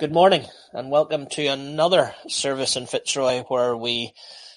Good morning and welcome to another service in Fitzroy where we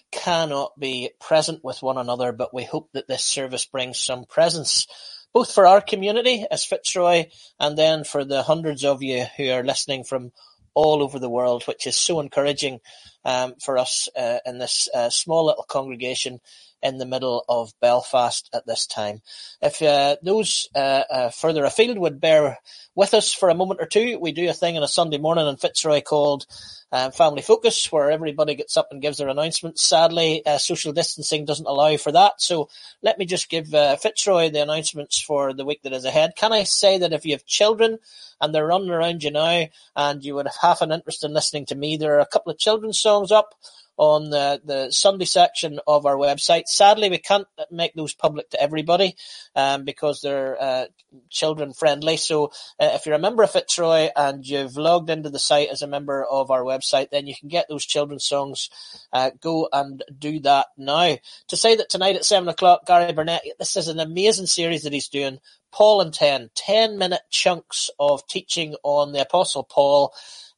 cannot be present with one another, but we hope that this service brings some presence both for our community as Fitzroy and then for the hundreds of you who are listening from all over the world, which is so encouraging um, for us uh, in this uh, small little congregation in the middle of Belfast at this time. If uh, those uh, uh, further afield would bear with us for a moment or two, we do a thing on a Sunday morning in Fitzroy called uh, Family Focus, where everybody gets up and gives their announcements. Sadly, uh, social distancing doesn't allow for that, so let me just give uh, Fitzroy the announcements for the week that is ahead. Can I say that if you have children and they're running around you now, and you would have half an interest in listening to me, there are a couple of children's songs up on the, the Sunday section of our website. Sadly, we can't make those public to everybody um, because they're uh, children friendly. So uh, if you're a member of Fitzroy and you've logged into the site as a member of our website, then you can get those children's songs. Uh, go and do that now. To say that tonight at seven o'clock, Gary Burnett, this is an amazing series that he's doing. Paul and 10, 10 minute chunks of teaching on the Apostle Paul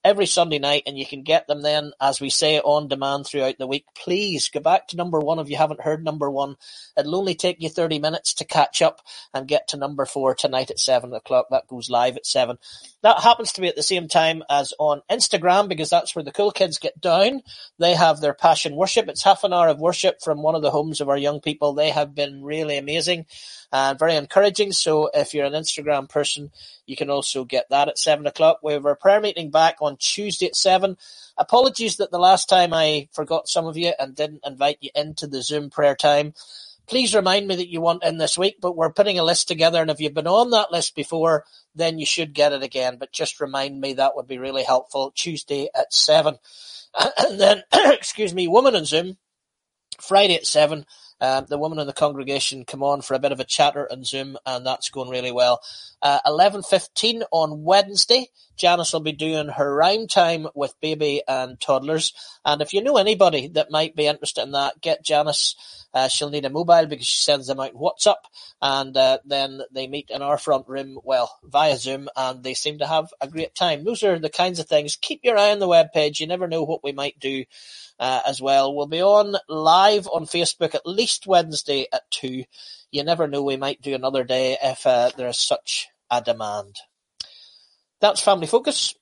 every Sunday night, and you can get them then, as we say, on demand throughout the week. Please go back to number one if you haven't heard number one. It'll only take you 30 minutes to catch up and get to number four tonight at seven o'clock. That goes live at seven. That happens to be at the same time as on Instagram because that's where the cool kids get down. They have their passion worship. It's half an hour of worship from one of the homes of our young people. They have been really amazing and very encouraging. So if you're an Instagram person, you can also get that at seven o'clock. We have our prayer meeting back on Tuesday at seven. Apologies that the last time I forgot some of you and didn't invite you into the Zoom prayer time. Please remind me that you want in this week, but we're putting a list together and if you've been on that list before, then you should get it again. But just remind me that would be really helpful. Tuesday at seven. And then, excuse me, woman on Zoom, Friday at seven um, the women in the congregation come on for a bit of a chatter on Zoom, and that's going really well. Uh, 11.15 on Wednesday, Janice will be doing her rhyme time with baby and toddlers. And if you know anybody that might be interested in that, get Janice. Uh, she'll need a mobile because she sends them out WhatsApp, and uh, then they meet in our front room, well, via Zoom, and they seem to have a great time. Those are the kinds of things. Keep your eye on the web page. You never know what we might do uh, as well. We'll be on live on Facebook at least Wednesday at 2. You never know, we might do another day if uh, there is such a demand. That's Family Focus.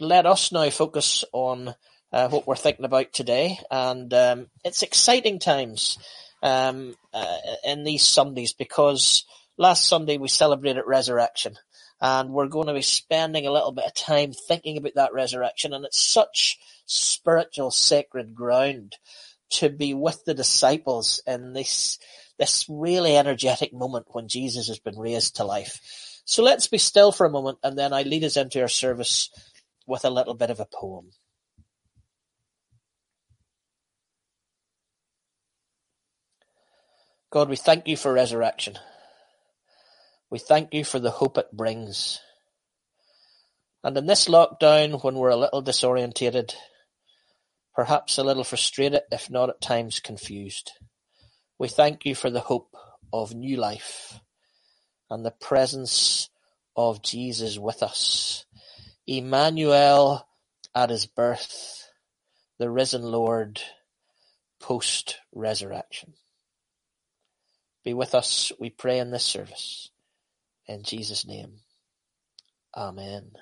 Let us now focus on uh, what we're thinking about today. And um, it's exciting times um, uh, in these Sundays because last Sunday we celebrated resurrection and we're going to be spending a little bit of time thinking about that resurrection and it's such spiritual sacred ground to be with the disciples in this this really energetic moment when Jesus has been raised to life. So let's be still for a moment and then I lead us into our service with a little bit of a poem. God, we thank you for resurrection. We thank you for the hope it brings. And in this lockdown, when we're a little disorientated, perhaps a little frustrated, if not at times confused, we thank you for the hope of new life and the presence of Jesus with us. Emmanuel at his birth, the risen Lord post resurrection. Be with us, we pray in this service. In Jesus' name. Amen.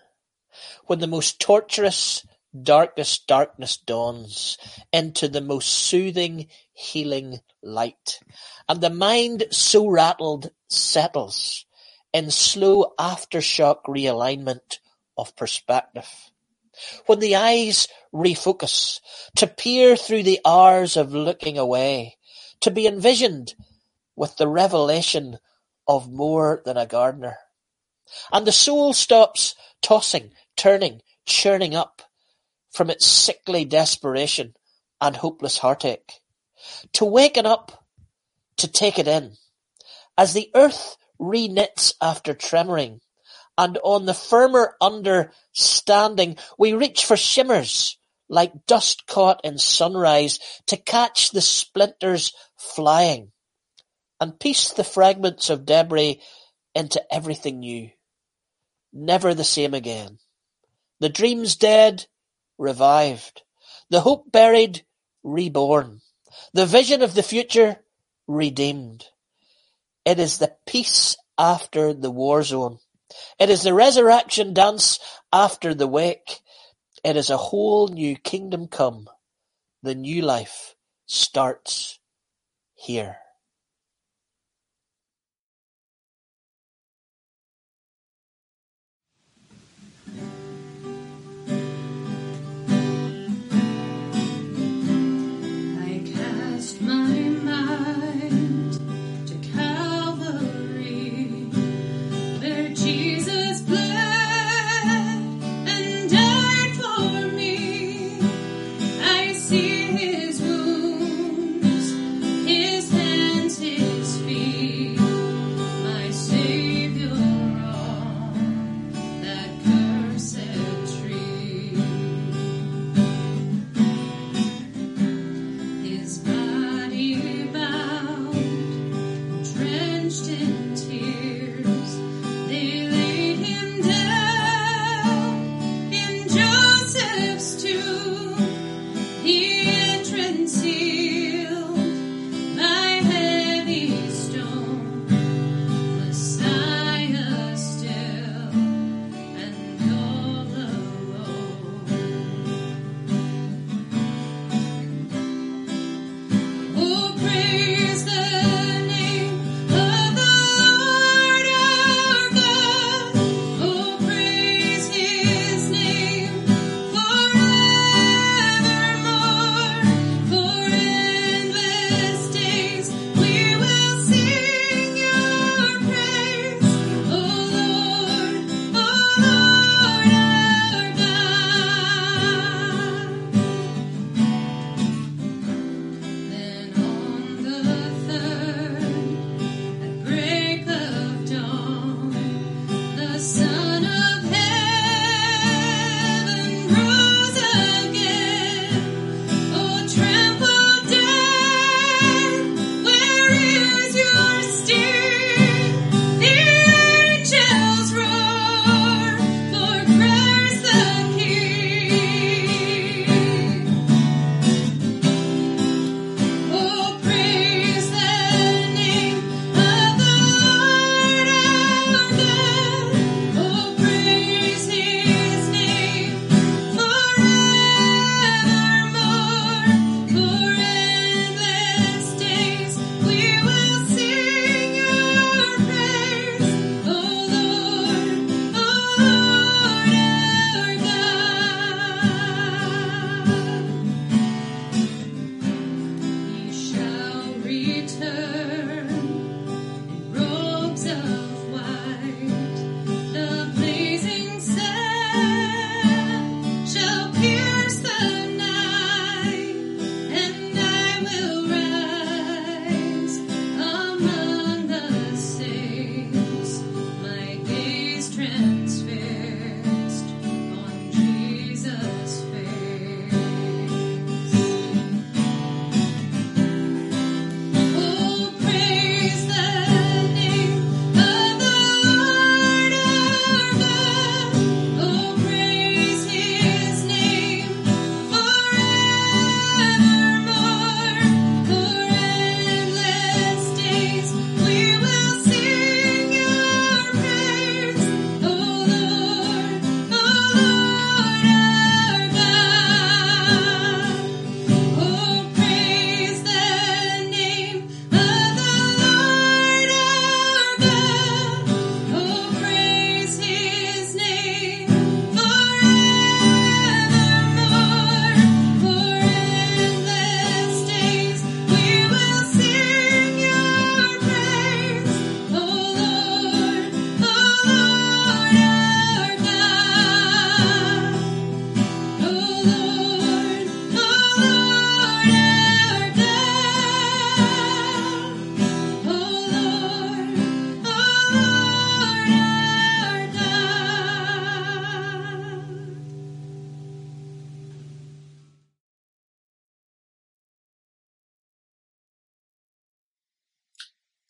When the most torturous, darkest darkness dawns into the most soothing, healing light, and the mind so rattled settles in slow aftershock realignment of perspective. When the eyes refocus to peer through the hours of looking away, to be envisioned with the revelation of more than a gardener. And the soul stops tossing, turning, churning up from its sickly desperation and hopeless heartache, to waken up, to take it in, as the earth reknits after tremoring, and on the firmer understanding we reach for shimmers like dust caught in sunrise to catch the splinters flying and piece the fragments of debris into everything new. Never the same again. The dream's dead, revived, the hope buried reborn, the vision of the future redeemed. It is the peace after the war zone. It is the resurrection dance after the wake. It is a whole new kingdom come. The new life starts here.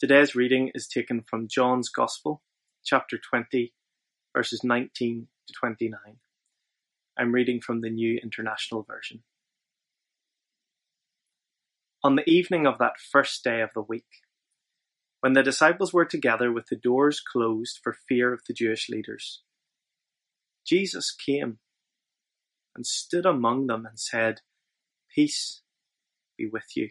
Today's reading is taken from John's Gospel, chapter 20, verses 19 to 29. I'm reading from the New International Version. On the evening of that first day of the week, when the disciples were together with the doors closed for fear of the Jewish leaders, Jesus came and stood among them and said, Peace be with you.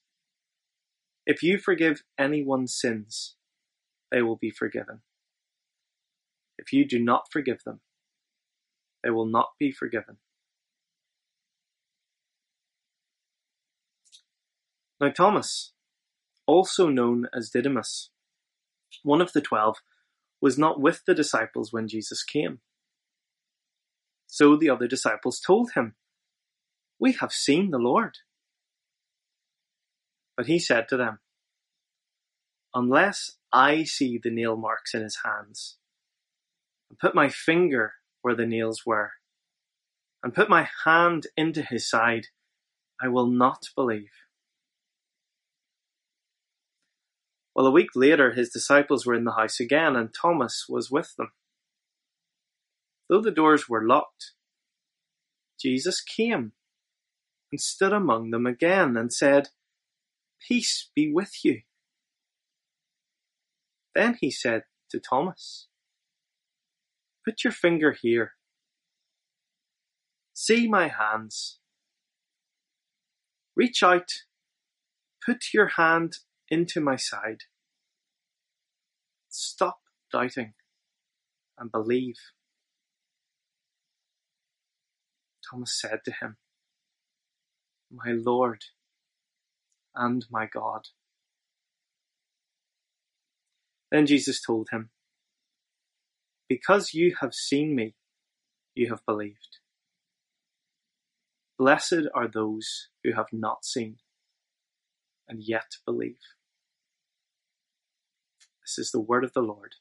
If you forgive anyone's sins, they will be forgiven. If you do not forgive them, they will not be forgiven. Now Thomas, also known as Didymus, one of the twelve, was not with the disciples when Jesus came. So the other disciples told him, We have seen the Lord. But he said to them, Unless I see the nail marks in his hands, and put my finger where the nails were, and put my hand into his side, I will not believe. Well, a week later, his disciples were in the house again, and Thomas was with them. Though the doors were locked, Jesus came and stood among them again and said, Peace be with you. Then he said to Thomas, Put your finger here. See my hands. Reach out. Put your hand into my side. Stop doubting and believe. Thomas said to him, My Lord and my God. Then Jesus told him, Because you have seen me, you have believed. Blessed are those who have not seen and yet believe. This is the word of the Lord.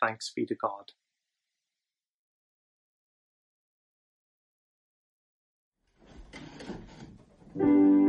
Thanks be to God. Longing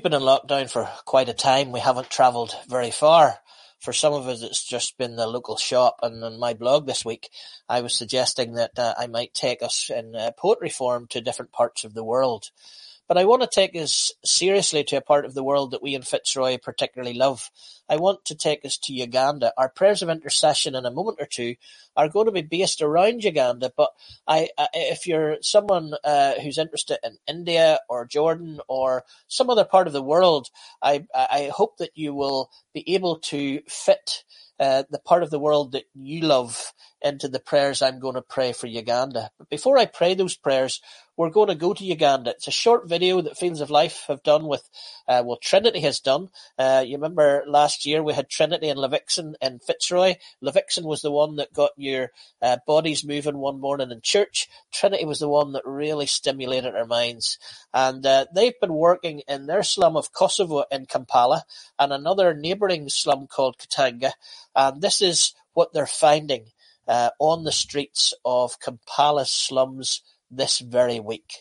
We've been in lockdown for quite a time. We haven't travelled very far. For some of us, it's just been the local shop. And on my blog this week, I was suggesting that uh, I might take us in uh, poetry form to different parts of the world. But I want to take us seriously to a part of the world that we in Fitzroy particularly love. I want to take us to Uganda. Our prayers of intercession in a moment or two are going to be based around Uganda, but I, I if you're someone uh, who's interested in India or Jordan or some other part of the world, I, I hope that you will be able to fit uh, the part of the world that you love into the prayers I'm going to pray for Uganda. But before I pray those prayers, we're going to go to Uganda. It's a short video that Fields of Life have done with, uh, well, Trinity has done. Uh, you remember last year we had Trinity and Levixen in Fitzroy. Levixen was the one that got your uh, bodies moving one morning in church. Trinity was the one that really stimulated our minds. And uh, they've been working in their slum of Kosovo in Kampala and another neighbouring slum called Katanga. And this is what they're finding uh, on the streets of Kampala slums this very week.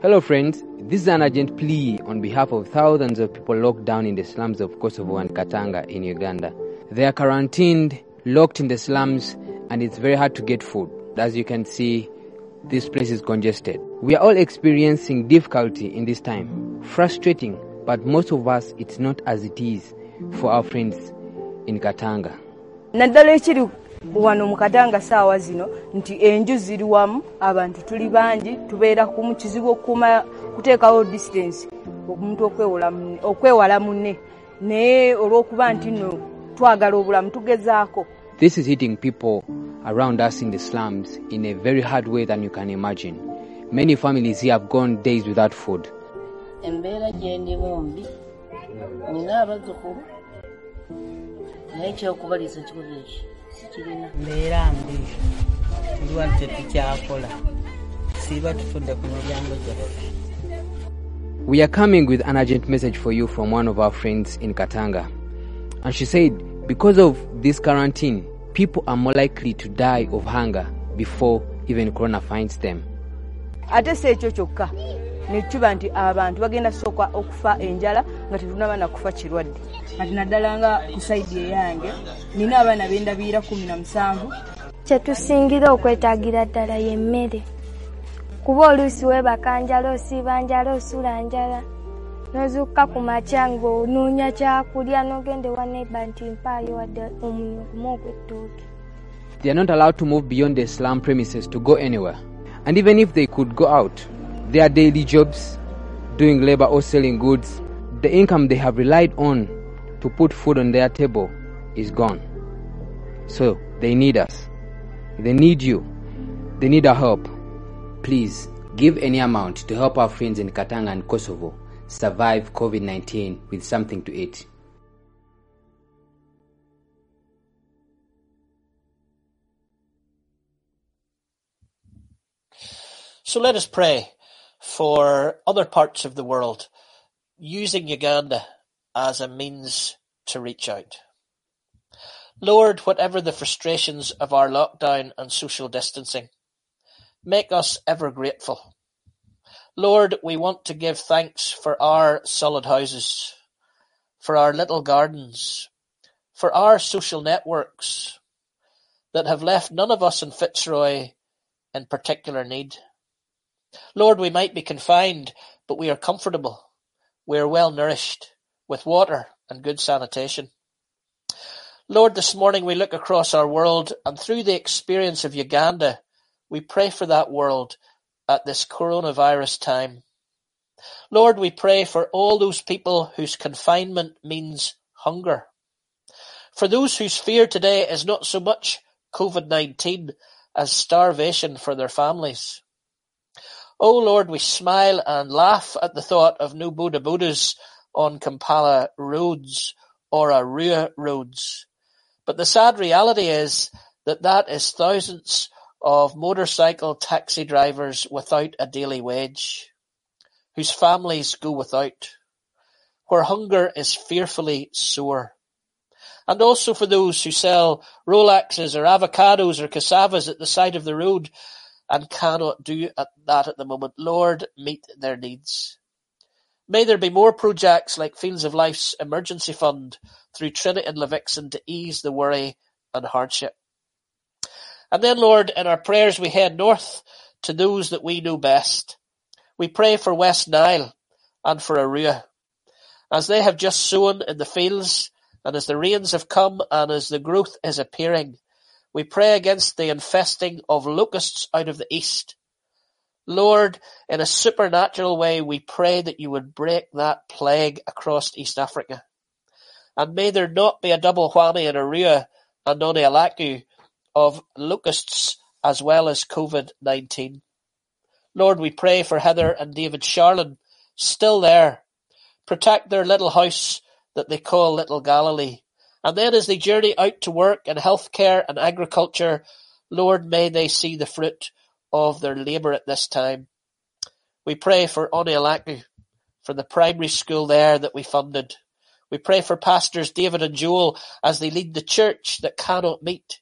Hello, friends. This is an urgent plea on behalf of thousands of people locked down in the slums of Kosovo and Katanga in Uganda. They are quarantined, locked in the slums, and it's very hard to get food. As you can see, this place is congested. We are all experiencing difficulty in this time. Frustrating, but most of us, it's not as it is for our friends in Katanga. naddala ekiri wano mu katanga saawa zino nti enju ziri wamu abantu tuli bangi tubeera ku mu kizibu okukuuma kuteekawo distance omuntu okwewala munne naye olw'okuba nti nno twagala obulamu tugezaako This is hitting people around us in the slums in a very hard way than you can imagine. Many families here have gone days without food. Embeera gye ndimu mbi nina abazzukulu naye kyokubaliisa kikuba eki sikirina mbeera mbi ndwadde tukyakola. Siiba tutudde ku miryango gyaffe. We are coming with an urgent message for you from one of our friends in Katanga. And she said, because of this quarantine, people are more likely to die of hunger before even corona finds them. ate si ekyo kyokka ne kiba nti abantu bagenda sooka okufa enjala nga tetunaba nakufa kirwadde. Kati naddala nga ku saidi eyange nina abaana bendabiira kumi na musanvu. Kyetusingira okwetaagira ddala y'emmere. Kuba oluusi weebaka njala osiiba njala osula njala n'ozuuka ku makya ng'onoonya kyakulya n'ogenda ewa neiba nti mpaayo wadde omunwe gumu ogw'ettooke. They are not allowed to move beyond their slum premises to go anywhere. And even if they could go out, their daily jobs, doing labor or selling goods, the income they have relied on to put food on their table is gone. So they need us. They need you. They need our help. Please give any amount to help our friends in Katanga and Kosovo survive COVID 19 with something to eat. So let us pray for other parts of the world using Uganda as a means to reach out. Lord, whatever the frustrations of our lockdown and social distancing, make us ever grateful. Lord, we want to give thanks for our solid houses, for our little gardens, for our social networks that have left none of us in Fitzroy in particular need. Lord, we might be confined, but we are comfortable. We are well nourished with water and good sanitation. Lord, this morning we look across our world and through the experience of Uganda, we pray for that world at this coronavirus time. Lord, we pray for all those people whose confinement means hunger. For those whose fear today is not so much COVID-19 as starvation for their families. O Lord, we smile and laugh at the thought of new boda bodas on Kampala roads or Arua roads. But the sad reality is that that is thousands of motorcycle taxi drivers without a daily wage, whose families go without, where hunger is fearfully sore. and also for those who sell Rolexes or avocados or cassavas at the side of the road and cannot do at that at the moment. Lord, meet their needs. May there be more projects like Fields of Life's emergency fund through Trinity and Levixen to ease the worry and hardship. And then, Lord, in our prayers we head north to those that we know best. We pray for West Nile and for Arua. As they have just sown in the fields, and as the rains have come, and as the growth is appearing, we pray against the infesting of locusts out of the east. Lord, in a supernatural way, we pray that you would break that plague across East Africa. And may there not be a double whammy in Arua and Nonialaku of locusts as well as COVID-19. Lord, we pray for Heather and David Sharlin, still there. Protect their little house that they call Little Galilee. And then as they journey out to work in healthcare and agriculture, Lord, may they see the fruit of their labour at this time. We pray for Onialaku, for the primary school there that we funded. We pray for pastors David and Joel as they lead the church that cannot meet.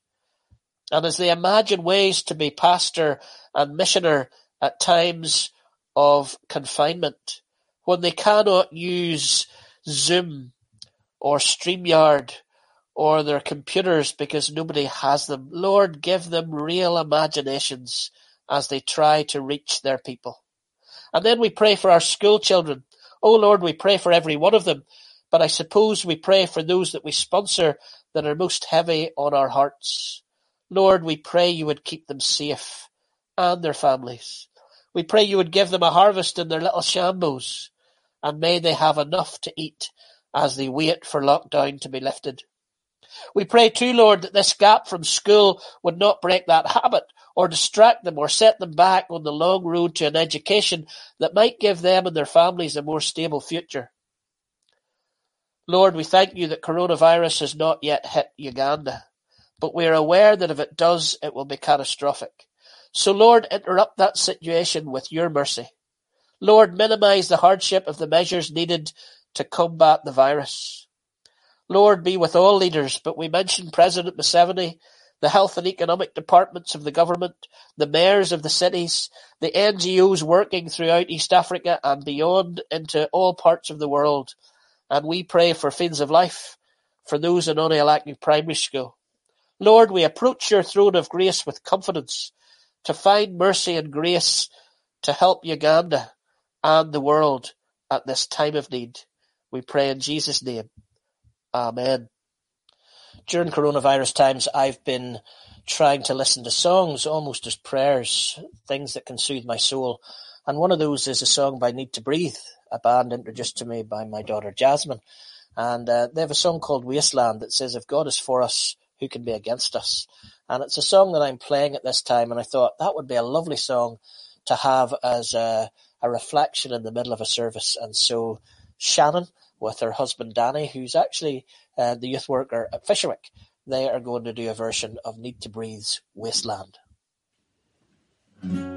And as they imagine ways to be pastor and missioner at times of confinement, when they cannot use Zoom or StreamYard or their computers because nobody has them. Lord, give them real imaginations as they try to reach their people. And then we pray for our school children. Oh Lord, we pray for every one of them, but I suppose we pray for those that we sponsor that are most heavy on our hearts. Lord, we pray you would keep them safe and their families. We pray you would give them a harvest in their little shambas, and may they have enough to eat as they wait for lockdown to be lifted. We pray too, Lord, that this gap from school would not break that habit or distract them or set them back on the long road to an education that might give them and their families a more stable future. Lord, we thank you that coronavirus has not yet hit Uganda, but we are aware that if it does, it will be catastrophic. So Lord, interrupt that situation with your mercy. Lord, minimize the hardship of the measures needed to combat the virus. Lord, be with all leaders, but we mention President Museveni the health and economic departments of the government, the mayors of the cities, the NGOs working throughout East Africa and beyond into all parts of the world. And we pray for Fields of Life, for those in Onialaku Primary School. Lord, we approach your throne of grace with confidence to find mercy and grace to help Uganda and the world at this time of need. We pray in Jesus' name. Amen during coronavirus times, I've been trying to listen to songs almost as prayers, things that can soothe my soul. And one of those is a song by Need to Breathe, a band introduced to me by my daughter Jasmine. And uh, they have a song called Wasteland that says, If God is for us, who can be against us? And it's a song that I'm playing at this time, and I thought that would be a lovely song to have as a, a reflection in the middle of a service. And so Shannon, with her husband Danny, who's actually uh, the youth worker at Fisherwick. They are going to do a version of Need to Breathe's Wasteland. I'm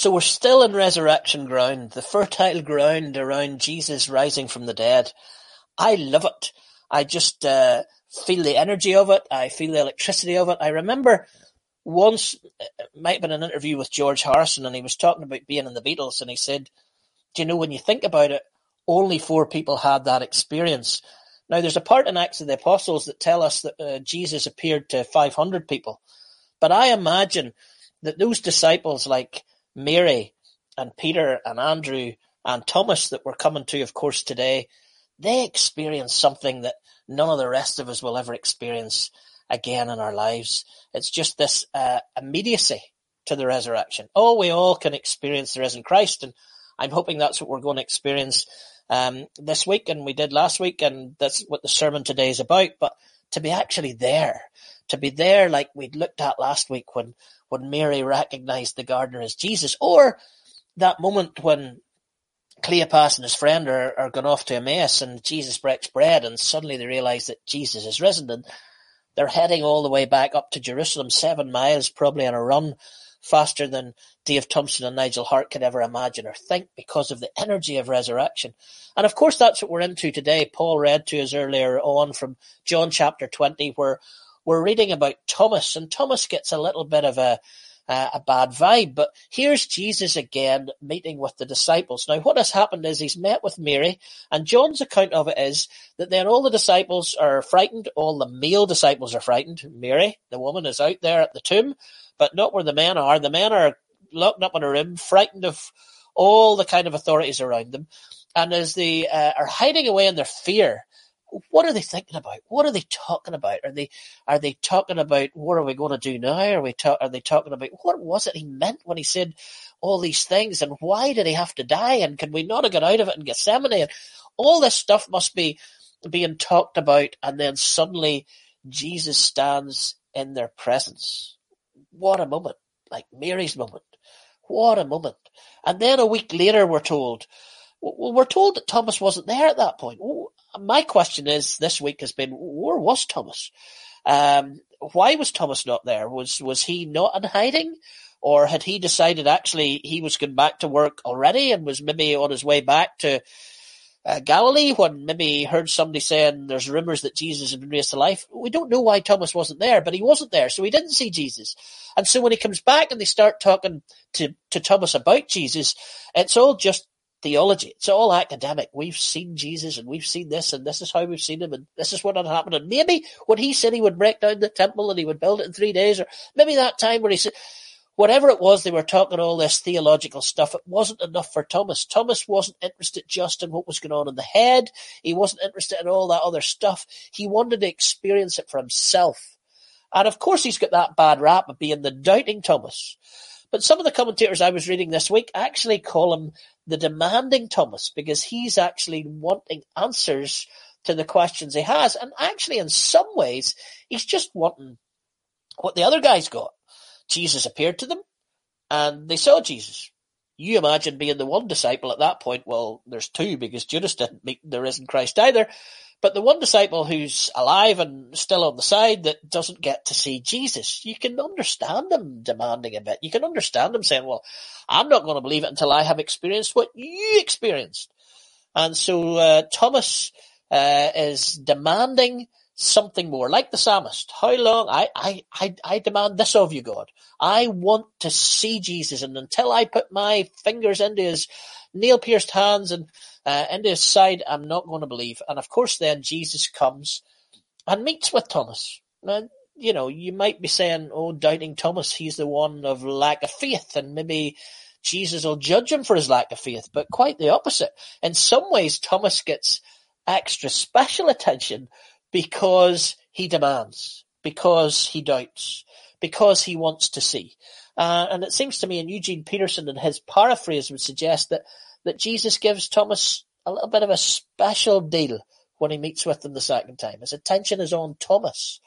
So we're still in resurrection ground, the fertile ground around Jesus rising from the dead. I love it. I just uh, feel the energy of it. I feel the electricity of it. I remember once, it might have been an interview with George Harrison, and he was talking about being in the Beatles, and he said, "Do you know when you think about it, only four people had that experience." Now, there's a part in Acts of the Apostles that tell us that uh, Jesus appeared to 500 people, but I imagine that those disciples like Mary and Peter and Andrew and Thomas that we're coming to, of course, today, they experienced something that none of the rest of us will ever experience again in our lives. It's just this uh, immediacy to the resurrection. Oh, we all can experience the risen Christ, and I'm hoping that's what we're going to experience um, this week, and we did last week, and that's what the sermon today is about. But to be actually there, to be there like we'd looked at last week when when Mary recognized the gardener as Jesus, or that moment when Cleopas and his friend are, are gone off to Emmaus and Jesus breaks bread and suddenly they realize that Jesus is risen and they're heading all the way back up to Jerusalem, seven miles probably on a run faster than Dave Thompson and Nigel Hart could ever imagine or think because of the energy of resurrection. And of course that's what we're into today. Paul read to us earlier on from John chapter 20 where we're reading about Thomas, and Thomas gets a little bit of a uh, a bad vibe. But here's Jesus again meeting with the disciples. Now, what has happened is he's met with Mary, and John's account of it is that then all the disciples are frightened. All the male disciples are frightened. Mary, the woman, is out there at the tomb, but not where the men are. The men are locked up in a room, frightened of all the kind of authorities around them. And as they uh, are hiding away in their fear, what are they thinking about? What are they talking about? Are they are they talking about what are we going to do now? Are we ta- are they talking about what was it he meant when he said all these things and why did he have to die and can we not have got out of it in Gethsemane? And all this stuff must be being talked about and then suddenly Jesus stands in their presence. What a moment. Like Mary's moment. What a moment. And then a week later we're told well, we're told that Thomas wasn't there at that point. My question is this week has been where was Thomas? Um, why was Thomas not there? Was was he not in hiding, or had he decided actually he was going back to work already and was maybe on his way back to uh, Galilee when maybe he heard somebody saying there's rumors that Jesus had been raised to life? We don't know why Thomas wasn't there, but he wasn't there, so he didn't see Jesus. And so when he comes back and they start talking to to Thomas about Jesus, it's all just theology. It's all academic. We've seen Jesus and we've seen this and this is how we've seen him and this is what had happened. And maybe when he said he would break down the temple and he would build it in three days, or maybe that time where he said, whatever it was, they were talking all this theological stuff. It wasn't enough for Thomas. Thomas wasn't interested just in what was going on in the head. He wasn't interested in all that other stuff. He wanted to experience it for himself. And of course, he's got that bad rap of being the doubting Thomas. But some of the commentators I was reading this week actually call him the demanding Thomas because he's actually wanting answers to the questions he has. And actually, in some ways, he's just wanting what the other guys got. Jesus appeared to them and they saw Jesus. You imagine being the one disciple at that point. Well, there's two because Judas didn't meet the risen Christ either. But the one disciple who's alive and still on the side that doesn't get to see Jesus, you can understand them demanding a bit. You can understand them saying, well, I'm not going to believe it until I have experienced what you experienced. And so uh, Thomas uh, is demanding something more, like the psalmist. How long? I, I, I, I demand this of you, God. I want to see Jesus, and until I put my fingers into his nail-pierced hands and uh, into his side, I'm not going to believe. And of course, then Jesus comes and meets with Thomas. Now, you know, you might be saying, "Oh, doubting Thomas, he's the one of lack of faith," and maybe Jesus will judge him for his lack of faith. But quite the opposite. In some ways, Thomas gets extra special attention because he demands, because he doubts, because he wants to see. Uh, and it seems to me, and Eugene Peterson in his paraphrase would suggest that, that Jesus gives Thomas a little bit of a special deal when he meets with him the second time. His attention is on Thomas,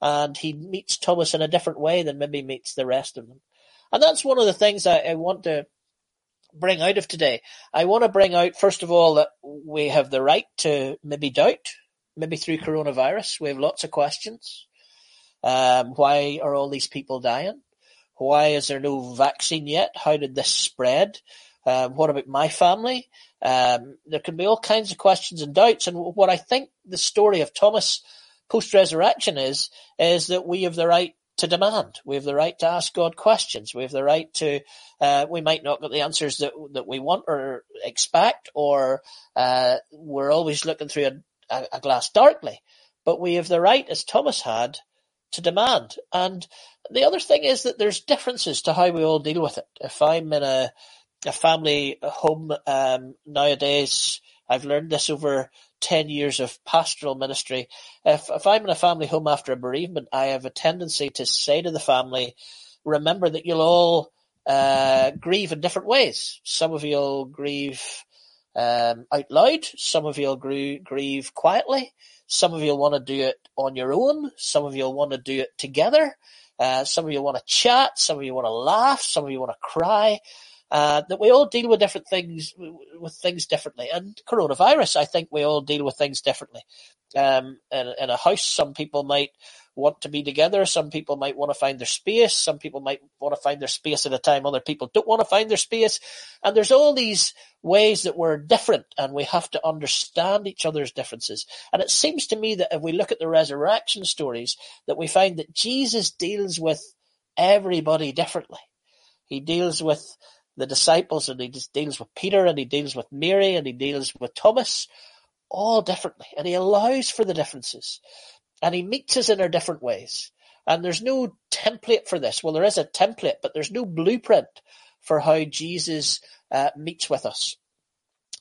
and he meets Thomas in a different way than maybe meets the rest of them. And that's one of the things I, I want to bring out of today. I want to bring out, first of all, that we have the right to maybe doubt, maybe through coronavirus. We have lots of questions. Um, why are all these people dying? Why is there no vaccine yet? How did this spread? Um, what about my family? Um, there can be all kinds of questions and doubts. And what I think the story of Thomas post resurrection is, is that we have the right to demand. We have the right to ask God questions. We have the right to, uh, we might not get the answers that, that we want or expect, or, uh, we're always looking through a, a, a glass darkly, but we have the right, as Thomas had, to demand. And the other thing is that there's differences to how we all deal with it. If I'm in a, a family home, um, nowadays, I've learned this over 10 years of pastoral ministry. If, if I'm in a family home after a bereavement, I have a tendency to say to the family, remember that you'll all uh, grieve in different ways. Some of you'll grieve um, out loud. Some of you'll gr- grieve quietly. Some of you'll want to do it on your own. Some of you'll want to do it together. Uh, some of you want to chat. Some of you want to laugh. Some of you want to cry. Uh, that we all deal with different things, with things differently. And coronavirus, I think we all deal with things differently. Um, in, in a house, some people might want to be together. Some people might want to find their space. Some people might want to find their space at a time other people don't want to find their space. And there's all these ways that we're different and we have to understand each other's differences. And it seems to me that if we look at the resurrection stories, that we find that Jesus deals with everybody differently. He deals with the disciples and he deals with Peter and he deals with Mary and he deals with Thomas all differently and he allows for the differences and he meets us in our different ways. And there's no template for this. Well, there is a template, but there's no blueprint for how Jesus uh, meets with us.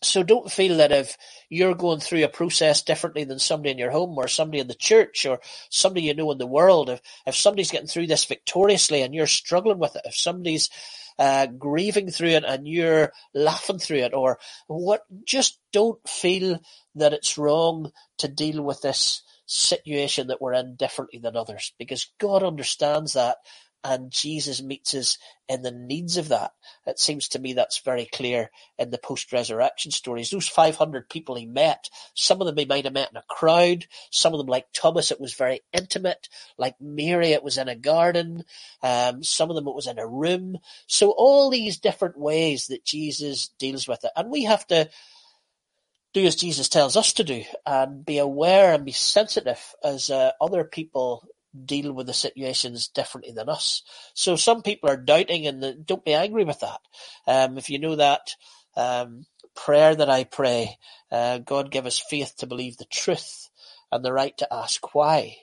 So don't feel that if you're going through a process differently than somebody in your home or somebody in the church or somebody you know in the world, if, if somebody's getting through this victoriously and you're struggling with it, if somebody's uh, grieving through it and you're laughing through it or what, just don't feel that it's wrong to deal with this situation that we're in differently than others because God understands that and Jesus meets us in the needs of that. It seems to me that's very clear in the post-resurrection stories. Those 500 people he met, some of them he might have met in a crowd, some of them like Thomas it was very intimate, like Mary it was in a garden, um, some of them it was in a room. So all these different ways that Jesus deals with it. And we have to do as Jesus tells us to do and be aware and be sensitive as uh, other people deal with the situations differently than us. So some people are doubting and don't be angry with that. Um, if you know that um, prayer that I pray, uh, God give us faith to believe the truth and the right to ask why.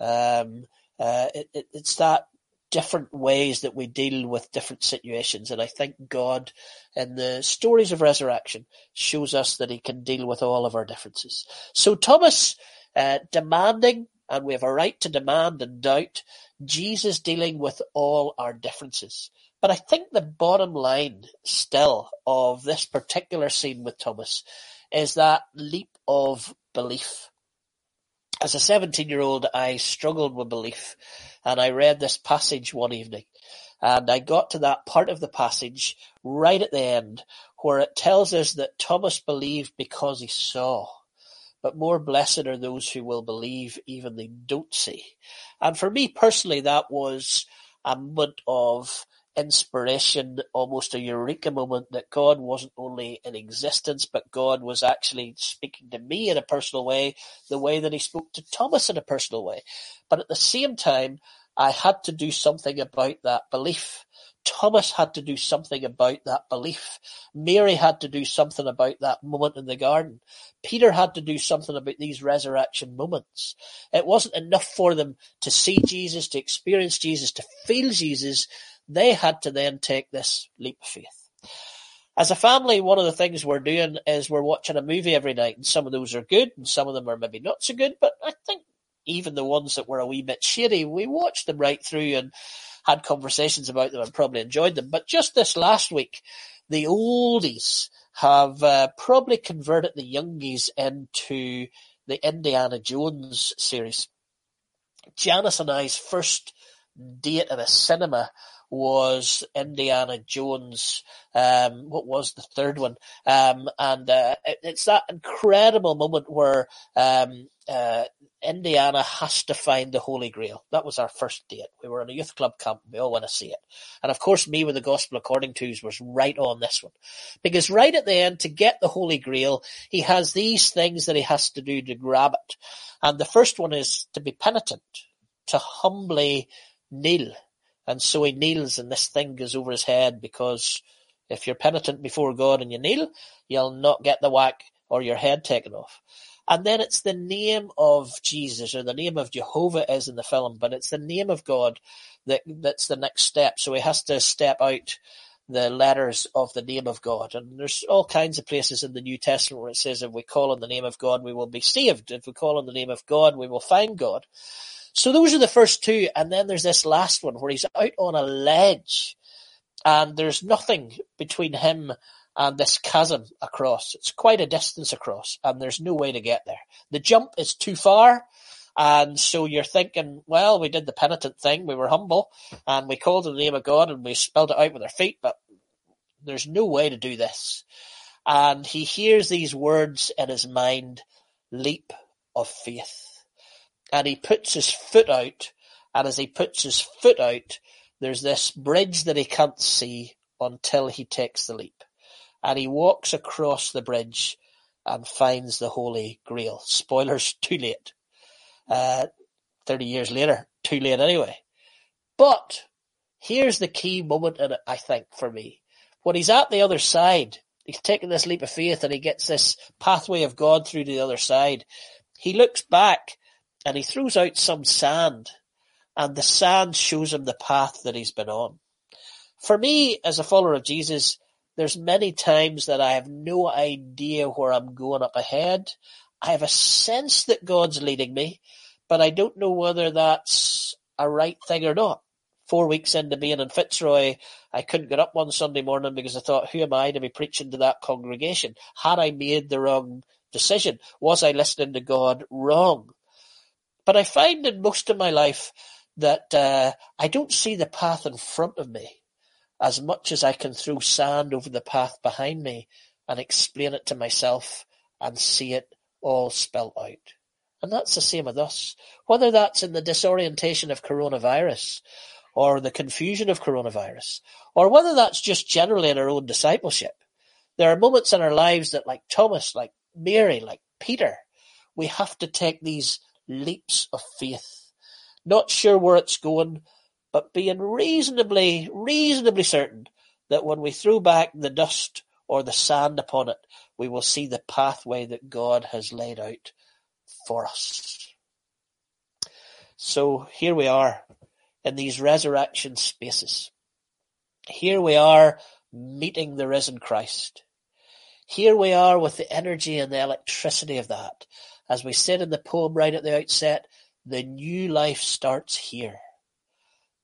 Um, uh, it, it, it's that different ways that we deal with different situations. And I think God in the stories of resurrection shows us that he can deal with all of our differences. So Thomas, uh, demanding and we have a right to demand and doubt Jesus dealing with all our differences. But I think the bottom line still of this particular scene with Thomas is that leap of belief. As a 17 year old, I struggled with belief and I read this passage one evening and I got to that part of the passage right at the end where it tells us that Thomas believed because he saw but more blessed are those who will believe even they don't see. And for me personally, that was a moment of inspiration, almost a eureka moment that God wasn't only in existence, but God was actually speaking to me in a personal way, the way that he spoke to Thomas in a personal way. But at the same time, I had to do something about that belief. Thomas had to do something about that belief. Mary had to do something about that moment in the garden. Peter had to do something about these resurrection moments. It wasn't enough for them to see Jesus, to experience Jesus, to feel Jesus. They had to then take this leap of faith. As a family, one of the things we're doing is we're watching a movie every night, and some of those are good, and some of them are maybe not so good, but I think even the ones that were a wee bit shady, we watched them right through and had conversations about them and probably enjoyed them. But just this last week, the oldies have uh, probably converted the youngies into the Indiana Jones series. Janice and I's first date in a cinema was Indiana Jones. Um, what was the third one? Um, and uh, it, it's that incredible moment where um, uh, Indiana has to find the Holy Grail. That was our first date. We were in a youth club camp. We all want to see it. And of course, me with the Gospel According to was right on this one. Because right at the end, to get the Holy Grail, he has these things that he has to do to grab it. And the first one is to be penitent, to humbly kneel and so he kneels and this thing goes over his head because if you're penitent before God and you kneel, you'll not get the whack or your head taken off. And then it's the name of Jesus or the name of Jehovah is in the film, but it's the name of God that that's the next step. So he has to step out the letters of the name of God. And there's all kinds of places in the New Testament where it says if we call on the name of God, we will be saved. If we call on the name of God, we will find God. So those are the first two, and then there's this last one where he's out on a ledge, and there's nothing between him and this chasm across. It's quite a distance across, and there's no way to get there. The jump is too far, and so you're thinking, well, we did the penitent thing, we were humble, and we called in the name of God, and we spelled it out with our feet, but there's no way to do this. And he hears these words in his mind, leap of faith and he puts his foot out, and as he puts his foot out, there's this bridge that he can't see until he takes the leap. And he walks across the bridge and finds the Holy Grail. Spoilers, too late. Uh, 30 years later, too late anyway. But here's the key moment in it, I think, for me. When he's at the other side, he's taking this leap of faith and he gets this pathway of God through to the other side. He looks back and he throws out some sand and the sand shows him the path that he's been on. For me, as a follower of Jesus, there's many times that I have no idea where I'm going up ahead. I have a sense that God's leading me, but I don't know whether that's a right thing or not. Four weeks into being in Fitzroy, I couldn't get up one Sunday morning because I thought, who am I to be preaching to that congregation? Had I made the wrong decision? Was I listening to God wrong? But I find in most of my life that uh, I don't see the path in front of me as much as I can throw sand over the path behind me and explain it to myself and see it all spelt out. And that's the same with us. Whether that's in the disorientation of coronavirus or the confusion of coronavirus, or whether that's just generally in our own discipleship. There are moments in our lives that like Thomas, like Mary, like Peter, we have to take these leaps of faith, not sure where it's going, but being reasonably, reasonably certain that when we throw back the dust or the sand upon it, we will see the pathway that God has laid out for us. So here we are in these resurrection spaces. Here we are meeting the risen Christ. Here we are with the energy and the electricity of that. As we said in the poem right at the outset, the new life starts here.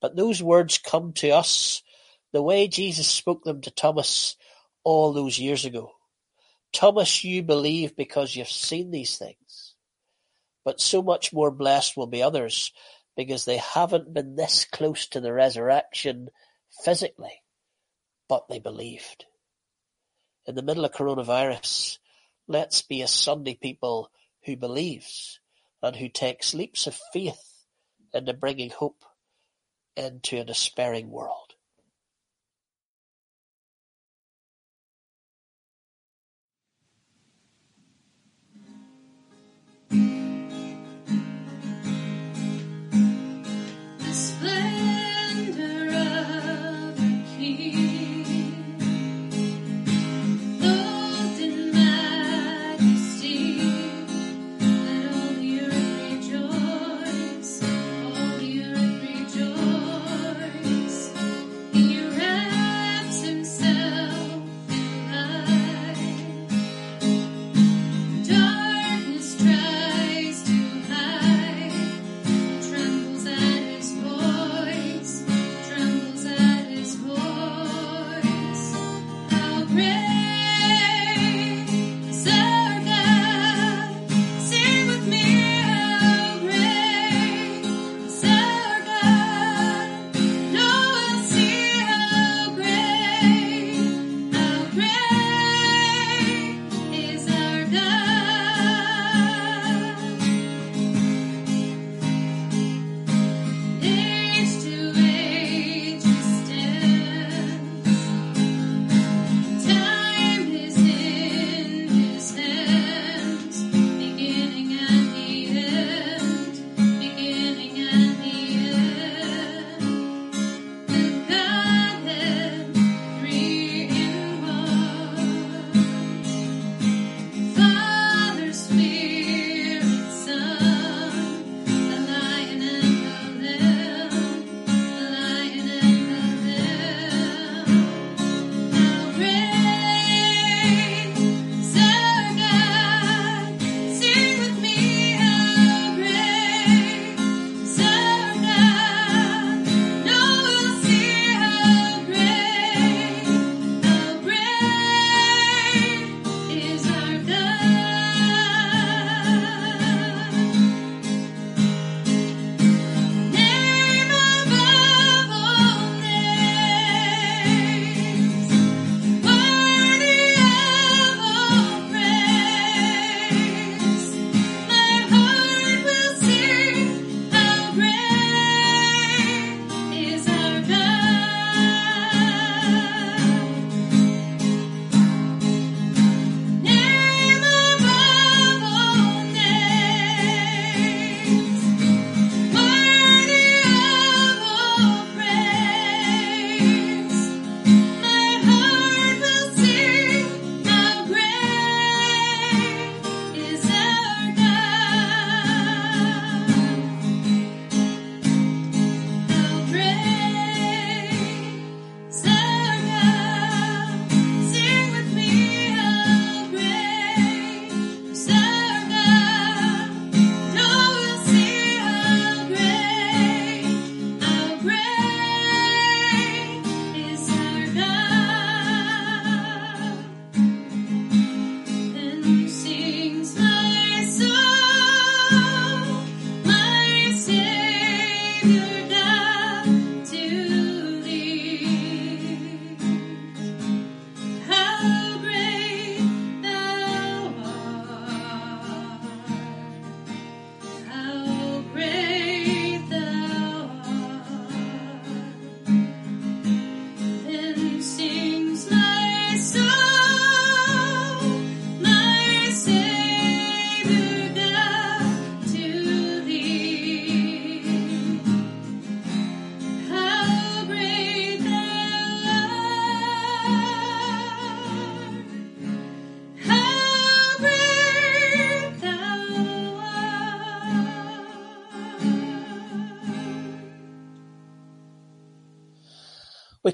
But those words come to us the way Jesus spoke them to Thomas all those years ago. Thomas, you believe because you've seen these things. But so much more blessed will be others because they haven't been this close to the resurrection physically, but they believed. In the middle of coronavirus, let's be a Sunday people who believes and who takes leaps of faith into bringing hope into a despairing world.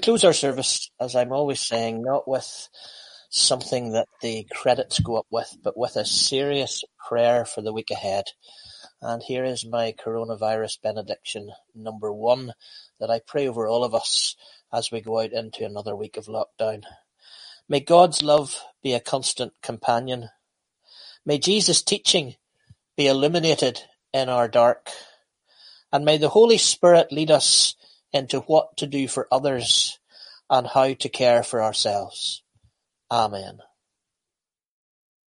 Close our service, as I'm always saying, not with something that the credits go up with, but with a serious prayer for the week ahead. And here is my coronavirus benediction number one that I pray over all of us as we go out into another week of lockdown. May God's love be a constant companion. May Jesus' teaching be illuminated in our dark. And may the Holy Spirit lead us into what to do for others and how to care for ourselves. Amen.